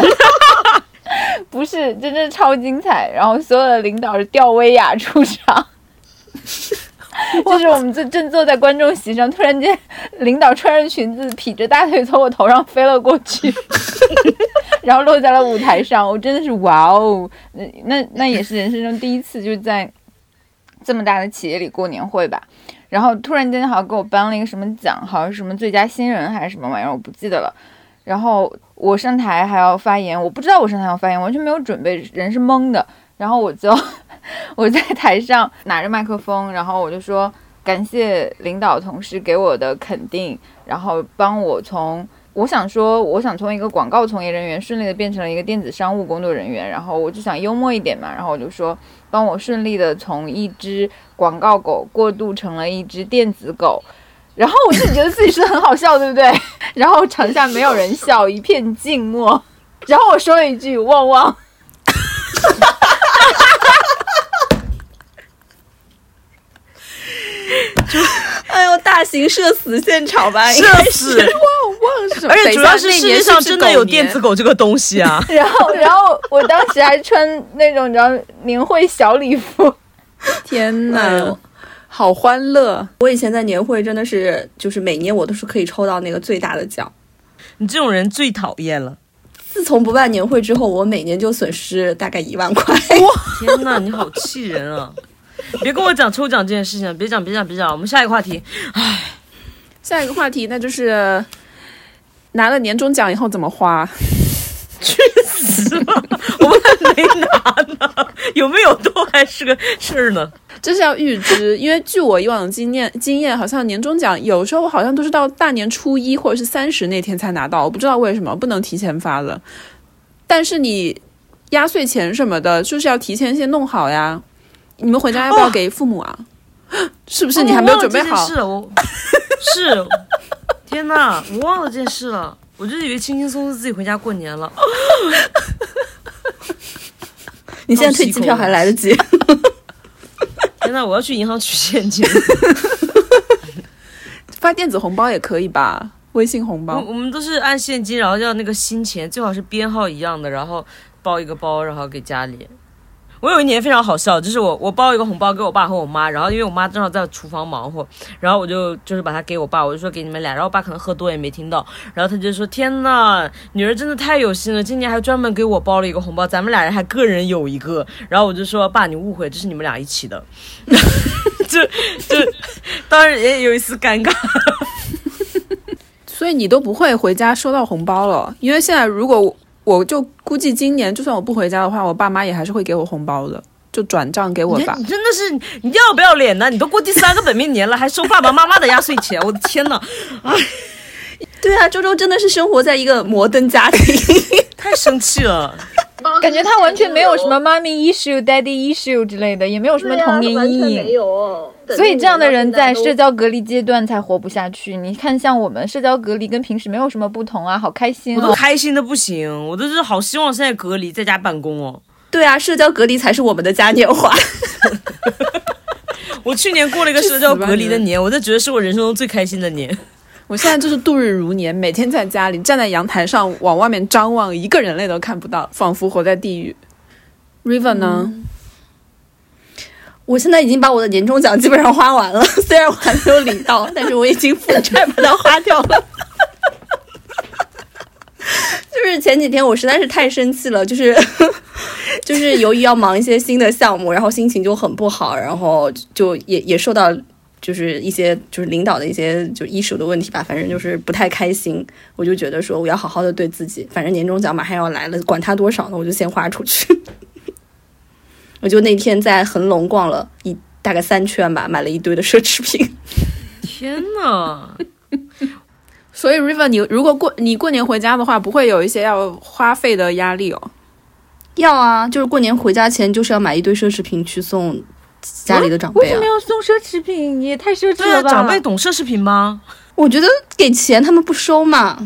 不是，真的超精彩。然后所有的领导是吊威亚出场，就是我们正正坐在观众席上，突然间领导穿着裙子，劈着大腿从我头上飞了过去，然后落在了舞台上。我真的是哇哦，那那那也是人生中第一次，就是在这么大的企业里过年会吧。然后突然间好像给我颁了一个什么奖，好像是什么最佳新人还是什么玩意儿，我不记得了。然后我上台还要发言，我不知道我上台要发言，完全没有准备，人是懵的。然后我就 我在台上拿着麦克风，然后我就说感谢领导同事给我的肯定，然后帮我从我想说我想从一个广告从业人员顺利的变成了一个电子商务工作人员，然后我就想幽默一点嘛，然后我就说帮我顺利的从一只广告狗过渡成了一只电子狗。然后我自己觉得自己是很好笑，对不对？然后场下没有人笑，一片静默。然后我说了一句“旺旺”，哎呦，大型社死现场吧，应社该死，忘什么？而且主要是世界上真的有电子。狗这个东西啊！然后然后我当时还穿那种你知道年会小礼服，天呐，好欢乐！我以前在年会真的是，就是每年我都是可以抽到那个最大的奖。你这种人最讨厌了。自从不办年会之后，我每年就损失大概一万块。哇天呐，你好气人啊！别跟我讲抽奖这件事情，别讲，别讲，别讲。我们下一个话题，下一个话题，那就是拿了年终奖以后怎么花？我们还没拿呢，有没有都还是个 事儿呢。这是要预支，因为据我以往的经验，经验好像年终奖有时候好像都是到大年初一或者是三十那天才拿到，我不知道为什么不能提前发了。但是你压岁钱什么的，就是要提前先弄好呀。你们回家要不要哦给父母啊？是不是你还没有准备好？是我 是，天呐，我忘了这件事了。我就以为轻轻松松自己回家过年了。你现在退机票还来得 及。天呐，我要去银行取现金。发电子红包也可以吧？微信红包。我我们都是按现金，然后要那个新钱，最好是编号一样的，然后包一个包，然后给家里。我有一年非常好笑，就是我我包一个红包给我爸和我妈，然后因为我妈正好在厨房忙活，然后我就就是把它给我爸，我就说给你们俩，然后我爸可能喝多也没听到，然后他就说天呐，女儿真的太有心了，今年还专门给我包了一个红包，咱们俩人还个人有一个，然后我就说爸你误会，这是你们俩一起的，就就当然也有一丝尴尬。所以你都不会回家收到红包了，因为现在如果我就估计今年就算我不回家的话，我爸妈也还是会给我红包的，就转账给我吧。真的是你要不要脸呢？你都过第三个本命年了，还收爸爸妈妈的压岁钱，我的天呐，对啊，周周真的是生活在一个摩登家庭。太生气了。感觉他完全没有什么妈咪 issue、daddy issue 之类的，也没有什么童年阴影。没有。所以这样的人在社交隔离阶段才活不下去。你看，像我们社交隔离跟平时没有什么不同啊，好开心我都哦！开心的不行，我都是好希望现在隔离在家办公哦。对啊，社交隔离才是我们的嘉年华。我去年过了一个社交隔离的年，我就觉得是我人生中最开心的年。我现在就是度日如年，每天在家里站在阳台上往外面张望，一个人类都看不到，仿佛活在地狱。River 呢？我现在已经把我的年终奖基本上花完了，虽然我还没有领到，但是我已经负债把它花掉了。就是前几天我实在是太生气了，就是 就是由于要忙一些新的项目，然后心情就很不好，然后就也也受到就是一些就是领导的一些就一手的问题吧，反正就是不太开心。我就觉得说我要好好的对自己，反正年终奖马上要来了，管他多少呢，我就先花出去。我就那天在恒隆逛了一大概三圈吧，买了一堆的奢侈品。天呐，所以 River，你如果过你过年回家的话，不会有一些要花费的压力哦。要啊，就是过年回家前就是要买一堆奢侈品去送家里的长辈啊为什么。要送奢侈品？也太奢侈了吧！长辈懂奢侈品吗？我觉得给钱他们不收嘛，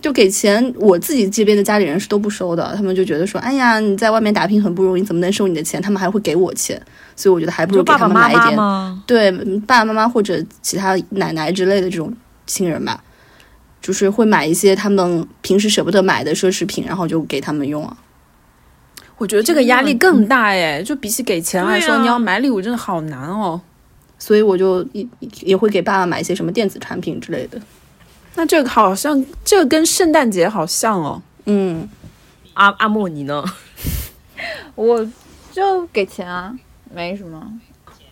就给钱，我自己这边的家里人是都不收的，他们就觉得说，哎呀，你在外面打拼很不容易，怎么能收你的钱？他们还会给我钱，所以我觉得还不如给他们买一点。对，爸爸妈妈或者其他奶奶之类的这种亲人吧，就是会买一些他们平时舍不得买的奢侈品，然后就给他们用啊。我觉得这个压力更大哎，就比起给钱来说，啊你要买礼物真的好难哦。所以我就也也会给爸爸买一些什么电子产品之类的。那这个好像，这个跟圣诞节好像哦。嗯，阿阿莫你呢？我就给钱啊，没什么。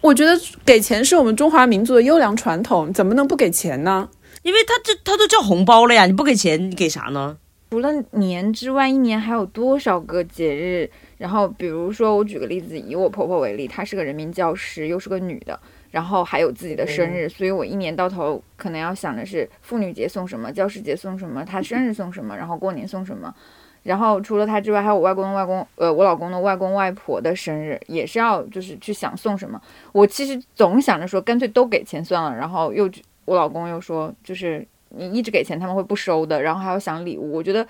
我觉得给钱是我们中华民族的优良传统，怎么能不给钱呢？因为他这他都叫红包了呀，你不给钱，你给啥呢？除了年之外，一年还有多少个节日？然后，比如说，我举个例子，以我婆婆为例，她是个人民教师，又是个女的，然后还有自己的生日，所以我一年到头可能要想的是妇女节送什么，教师节送什么，她生日送什么，然后过年送什么。然后除了她之外，还有我外公外公，呃，我老公的外公外婆的生日，也是要就是去想送什么。我其实总想着说，干脆都给钱算了。然后又我老公又说，就是你一直给钱他们会不收的，然后还要想礼物。我觉得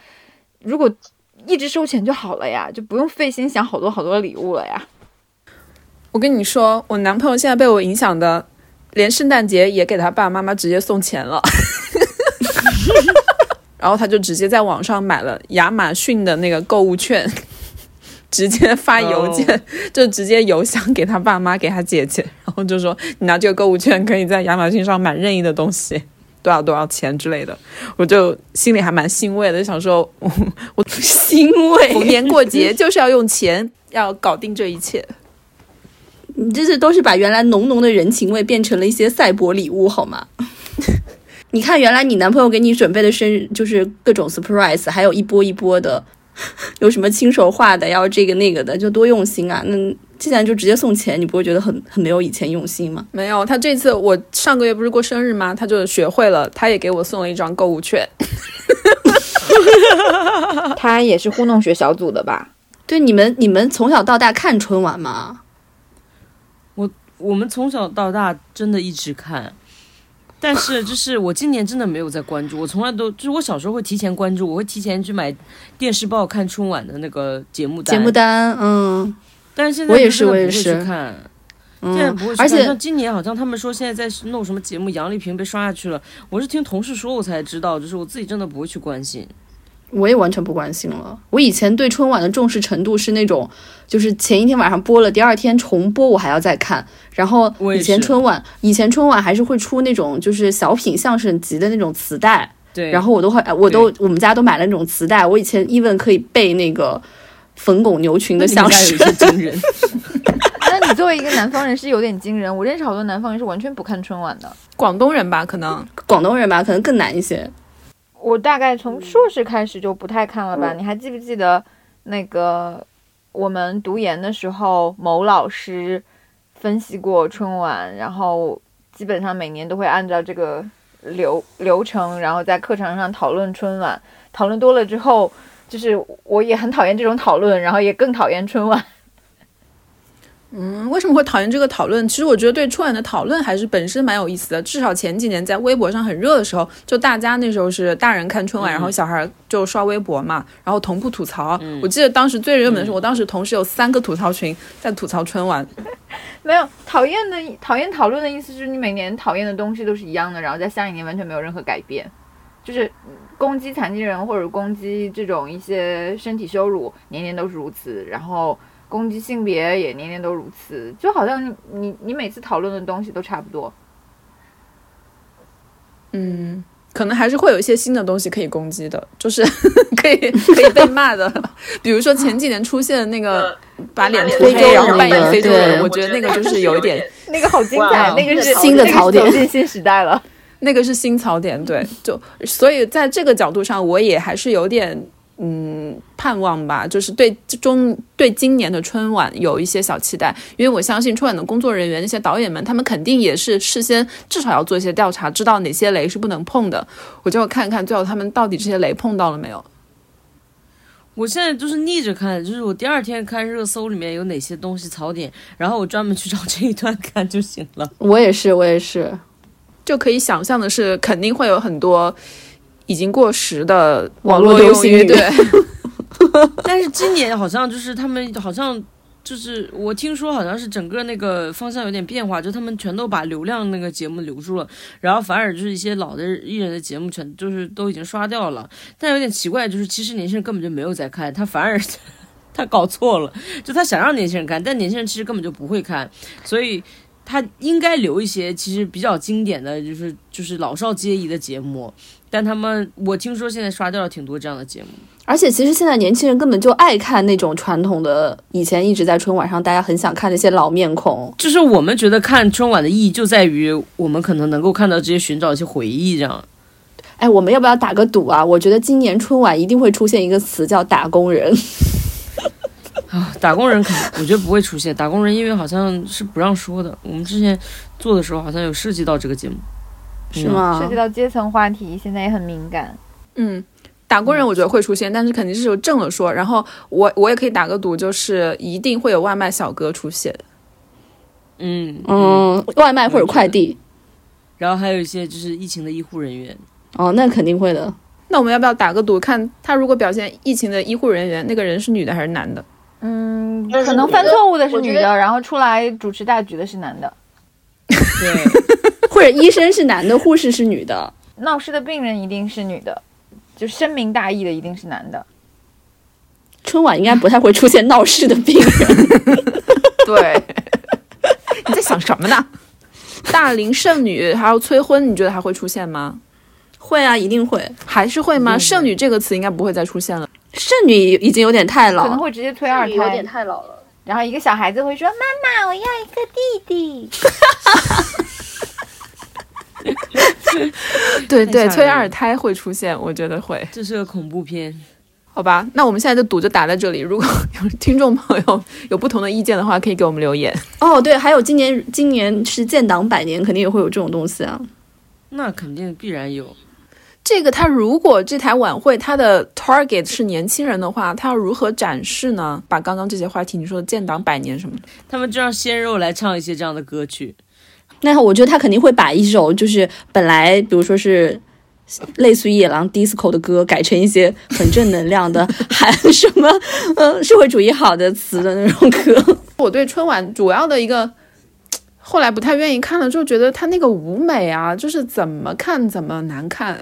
如果一直收钱就好了呀，就不用费心想好多好多礼物了呀。我跟你说，我男朋友现在被我影响的，连圣诞节也给他爸爸妈妈直接送钱了。然后他就直接在网上买了亚马逊的那个购物券，直接发邮件就直接邮箱给他爸妈给他姐姐，然后就说你拿这个购物券可以在亚马逊上买任意的东西，多少多少钱之类的，我就心里还蛮欣慰的，想说我 我欣慰。逢年过节就是要用钱要搞定这一切。你这是都是把原来浓浓的人情味变成了一些赛博礼物，好吗？你看，原来你男朋友给你准备的生日就是各种 surprise，还有一波一波的，有什么亲手画的，要这个那个的，就多用心啊！那既然就直接送钱，你不会觉得很很没有以前用心吗？没有，他这次我上个月不是过生日吗？他就学会了，他也给我送了一张购物券。他也是糊弄学小组的吧？对，你们你们从小到大看春晚吗？我我们从小到大真的一直看，但是就是我今年真的没有在关注，我从来都就是我小时候会提前关注，我会提前去买电视报看春晚的那个节目单。节目单，嗯但是现在我也是真的不会我也是去看，现在嗯不会，去看。而且像今年好像他们说现在在弄什么节目，杨丽萍被刷下去了，我是听同事说我才知道，就是我自己真的不会去关心。我也完全不关心了。我以前对春晚的重视程度是那种，就是前一天晚上播了，第二天重播我还要再看。然后以前春晚，以前春晚还是会出那种就是小品相声集的那种磁带，对，然后我都会，我都我们家都买了那种磁带。我以前 even 可以背那个冯巩牛群的相声家有。些惊人。那你作为一个南方人是有点惊人，我认识好多南方人是完全不看春晚的。广东人吧，可能广东人吧，可能更难一些。我大概从硕士开始就不太看了吧？你还记不记得那个我们读研的时候，某老师分析过春晚，然后基本上每年都会按照这个流流程，然后在课堂上讨论春晚。讨论多了之后，就是我也很讨厌这种讨论，然后也更讨厌春晚。嗯，为什么会讨厌这个讨论？其实我觉得对春晚的讨论还是本身蛮有意思的。至少前几年在微博上很热的时候，就大家那时候是大人看春晚，然后小孩就刷微博嘛，然后同步吐槽。我记得当时最热门的是，我当时同时有三个吐槽群在吐槽春晚。没有讨厌的讨厌讨论的意思，就是你每年讨厌的东西都是一样的，然后在下一年完全没有任何改变，就是攻击残疾人或者攻击这种一些身体羞辱，年年都是如此，然后攻击性别也年年都如此，就好像你你你每次讨论的东西都差不多。嗯，可能还是会有一些新的东西可以攻击的，就是 可以可以被骂的。比如说前几年出现的那个把脸涂黑，然后扮演的非洲人，我觉得那个就是有一点。那个好精彩，那个是新的槽点走进新时代了。那个是新槽点，对，就所以在这个角度上，我也还是有点嗯盼望吧，就是对中对今年的春晚有一些小期待，因为我相信春晚的工作人员那些导演们，他们肯定也是事先至少要做一些调查，知道哪些雷是不能碰的，我就看看最后他们到底这些雷碰到了没有。我现在就是逆着看，就是我第二天看热搜里面有哪些东西槽点，然后我专门去找这一段看就行了。我也是，我也是。就可以想象的是，肯定会有很多已经过时的网络流行语对，但是今年好像就是他们好像就是我听说好像是整个那个方向有点变化，就他们全都把流量那个节目留住了，然后反而就是一些老的艺人的节目全就是都已经刷掉了。但有点奇怪，就是其实年轻人根本就没有在看，他反而 他搞错了，就他想让年轻人看，但年轻人其实根本就不会看，所以他应该留一些其实比较经典的就是就是老少皆宜的节目。但他们我听说现在刷掉了挺多这样的节目。而且其实现在年轻人根本就爱看那种传统的，以前一直在春晚上大家很想看那些老面孔。就是我们觉得看春晚的意义就在于我们可能能够看到这些寻找一些回忆，这样。哎，我们要不要打个赌啊？我觉得今年春晚一定会出现一个词叫“打工人”。啊，打工人肯我觉得不会出现。打工人因为好像是不让说的，我们之前做的时候好像有涉及到这个节目，是吗？涉及到阶层话题，现在也很敏感。嗯。打工人我觉得会出现，但是肯定是有正了说。然后我我也可以打个赌，就是一定会有外卖小哥出现。嗯嗯，外卖或者快递。然后还有一些就是疫情的医护人员。哦，那肯定会的。那我们要不要打个赌，看他如果表现疫情的医护人员，那个人是女的还是男的？嗯，可能犯错误的是女的，然后出来主持大局的是男的。对，或者医生是男的，护士是女的，闹事的病人一定是女的。就深明大义的一定是男的。春晚应该不太会出现闹事的病人。对，你在想什么呢？大龄剩女还有催婚，你觉得还会出现吗？会啊，一定会，还是会吗？剩女这个词应该不会再出现了。剩女已经有点太老，可能会直接推二胎，有点太老了。然后一个小孩子会说：“妈妈，我要一个弟弟。”对对，催二胎会出现，我觉得会。这是个恐怖片，好吧？那我们现在的赌就打在这里。如果有听众朋友有不同的意见的话，可以给我们留言。哦，对，还有今年今年是建党百年，肯定也会有这种东西啊。那肯定必然有。这个他如果这台晚会他的 target 是年轻人的话，他要如何展示呢？把刚刚这些话题，你说的建党百年什么的，他们就让鲜肉来唱一些这样的歌曲。那我觉得他肯定会把一首就是本来比如说是类似于野狼 disco 的歌，改成一些很正能量的，喊什么 呃社会主义好的词的那种歌。我对春晚主要的一个后来不太愿意看了，就觉得他那个舞美啊，就是怎么看怎么难看。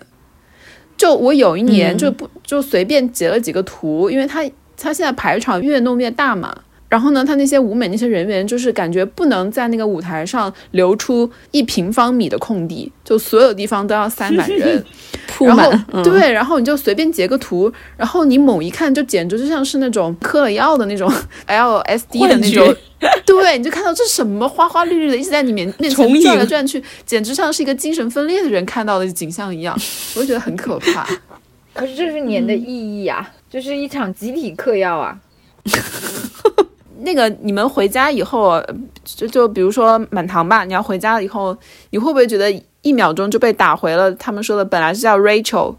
就我有一年就不就随便截了几个图，因为他他现在排场越弄越大嘛。然后呢，他那些舞美那些人员，就是感觉不能在那个舞台上留出一平方米的空地，就所有地方都要塞满人，铺满。对，然后你就随便截个图，然后你猛一看，就简直就像是那种嗑了药的那种 LSD 的那种。对，你就看到这什么花花绿绿的，一直在你面面前转来转去，简直像是一个精神分裂的人看到的景象一样，我就觉得很可怕。可是这是年的意义啊，就是一场集体嗑药啊。那个你们回家以后，就就比如说满堂吧，你要回家了以后，你会不会觉得一秒钟就被打回了？他们说的本来是叫 Rachel，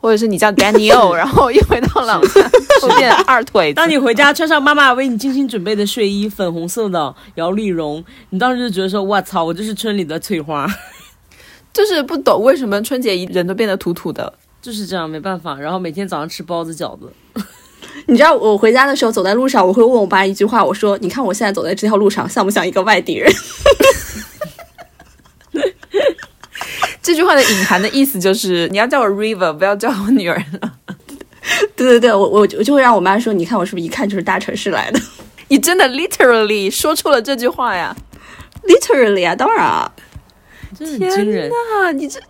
或者是你叫 Daniel，然后一回到朗山就变二腿。当你回家穿上妈妈为你精心准备的睡衣，粉红色的摇粒绒，你当时就觉得说：“我操，我就是村里的翠花。”就是不懂为什么春节人都变得土土的，就是这样，没办法。然后每天早上吃包子饺子。你知道我回家的时候走在路上，我会问我爸一句话，我说：“你看我现在走在这条路上，像不像一个外地人？” 这句话的隐含的意思就是你要叫我 River，不要叫我女儿了。对对对，我我我就会让我妈说：“你看我是不是一看就是大城市来的？” 你真的 literally 说出了这句话呀？Literally 啊，当然啊，真的惊人啊！你这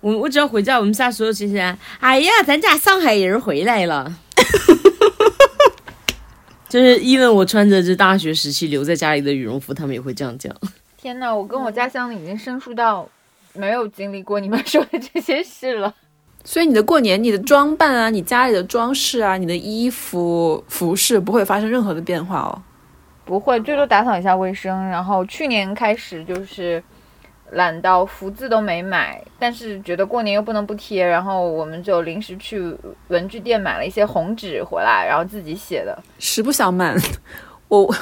我我只要回家，我们家所有亲戚，哎呀，咱家上海人回来了。就是因为我穿着这大学时期留在家里的羽绒服，他们也会这样讲。天哪，我跟我家乡已经生疏到没有经历过你们说的这些事了。所以你的过年，你的装扮啊，你家里的装饰啊，你的衣服服饰不会发生任何的变化哦。不会，最多打扫一下卫生。然后去年开始就是。懒到福字都没买，但是觉得过年又不能不贴，然后我们就临时去文具店买了一些红纸回来，然后自己写的。实不相瞒，我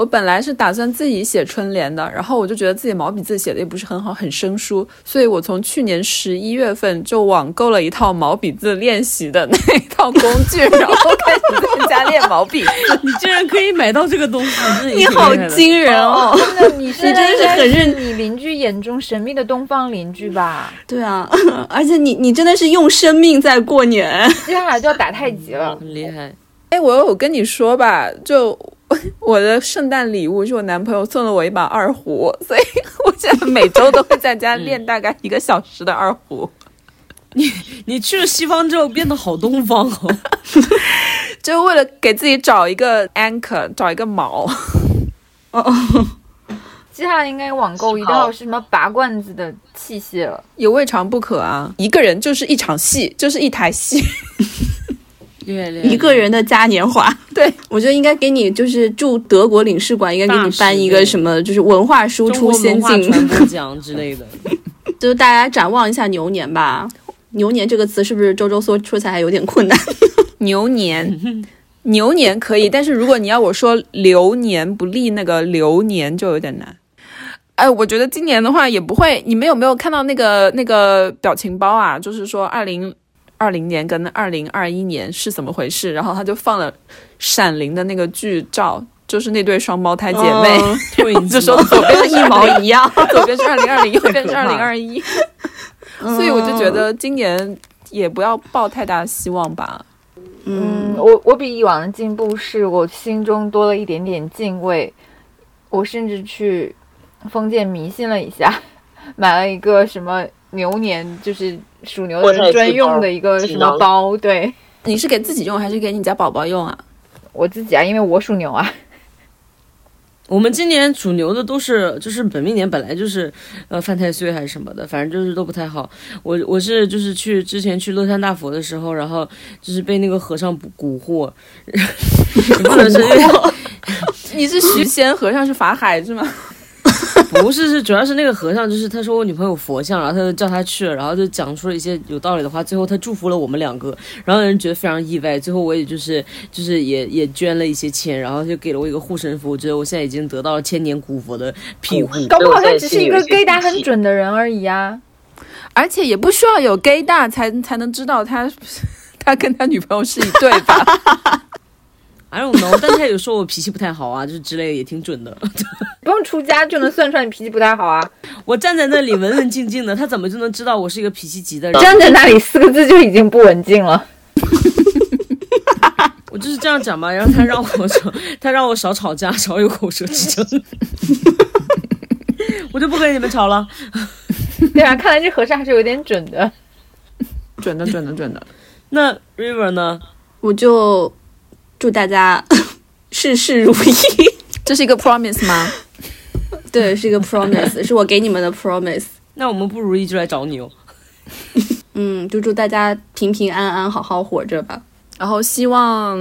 我本来是打算自己写春联的，然后我就觉得自己毛笔字写的也不是很好，很生疏，所以我从去年十一月份就网购了一套毛笔字练习的那一套工具，然后开始在家练毛笔字。你竟然可以买到这个东西，你好惊人哦！真的，你 是你真的是很认你邻居眼中神秘的东方邻居吧？对啊，而且你你真的是用生命在过年。接下来就要打太极了。很厉害。哎，我有跟你说吧，就 我的圣诞礼物是我男朋友送了我一把二胡，所以我现在每周都会在家练大概一个小时的二胡。你你去了西方之后变得好东方哦，就为了给自己找一个 anchor，找一个锚。哦接下来应该网购一套是什么拔罐子的器械了。也未尝不可啊！一个人就是一场戏，就是一台戏。一个人的嘉年华，对我觉得应该给你，就是驻德国领事馆应该给你颁一个什么，就是文化输出先进，传播奖之类的。就是大家展望一下牛年吧。牛年这个词是不是周周说说起来还有点困难？牛年，牛年可以，但是如果你要我说流年不利，那个流年就有点难。哎，我觉得今年的话也不会。你们有没有看到那个那个表情包啊？就是说二零二零年跟二零二一年是怎么回事？然后他就放了《闪灵》的那个剧照，就是那对双胞胎姐妹，对，就说左边是一毛一样。左边是二零二零，右边是二零二一。所以我就觉得今年也不要抱太大希望吧。嗯，我我比以往的进步是我心中多了一点点敬畏，我甚至去封建迷信了一下，买了一个什么牛年，就是属牛的人专用的一个什么包，对你是给自己用还是给你家宝宝用啊？我自己啊，因为我属牛啊。我们今年属牛的都是，就是本命年本来就是，呃，犯太岁还是什么的，反正就是都不太好。我我是就是去之前去乐山大佛的时候，然后就是被那个和尚蛊惑，不能是因为 你是许仙和尚是法海是吗？不是，是主要是那个和尚，就是他说我女朋友佛像，然后他就叫他去了，然后就讲出了一些有道理的话，最后他祝福了我们两个，然后让人觉得非常意外。最后我也就是就是也也捐了一些钱，然后就给了我一个护身符，我觉得我现在已经得到了千年古佛的庇护。搞不好他只是一个 gay 打很准的人而已啊。而且也不需要有 gay 大才才能知道他 他跟他女朋友是一对吧？I don't know，但他有说我脾气不太好啊，就是之类的也挺准的。不用出家就能算出来你脾气不太好啊。我站在那里文文静静的，他怎么就能知道我是一个脾气急的人？站在那里四个字就已经不文静了。我就是这样讲嘛，然后他让我少，他让我少吵架，少有口舌之争，我就不跟你们吵了。对啊，看来这和尚还是有点准的。准的准的准的。那 River 呢？我就祝大家 事事如意。这是一个 promise 吗？对，是一个 promise，是我给你们的 promise。那我们不如意就来找你哦。嗯，就祝大家平平安安，好好活着吧。然后希望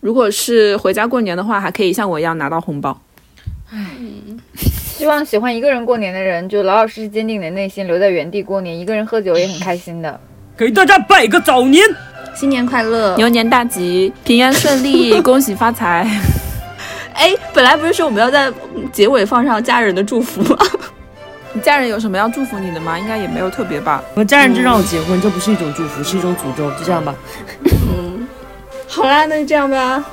如果是回家过年的话，还可以像我一样拿到红包。唉希望喜欢一个人过年的人，就老老实实坚定你的内心，留在原地过年。一个人喝酒也很开心的。给大家拜个早年，新年快乐！牛年大吉，平安顺利，恭喜发财。哎，本来不是说我们要在结尾放上家人的祝福吗？你 家人有什么要祝福你的吗？应该也没有特别吧。我家人就让我结婚，这不是一种祝福，是一种诅咒。就这样吧。嗯好啦，那就这样吧。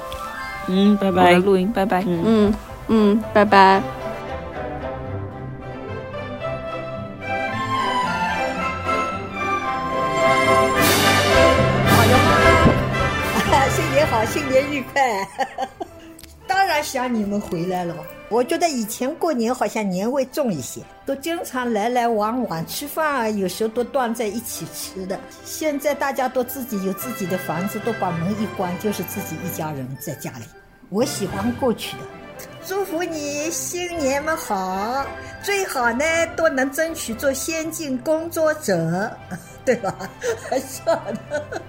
嗯，拜拜。录音，拜拜。嗯嗯，拜拜。新年愉快！当然想你们回来了。我觉得以前过年好像年味重一些，都经常来来往往吃饭啊，有时候都断在一起吃的。现在大家都自己有自己的房子，都把门一关，就是自己一家人在家里。我喜欢过去的。祝福你新年们好，最好呢都能争取做先进工作者，对吧？还笑的。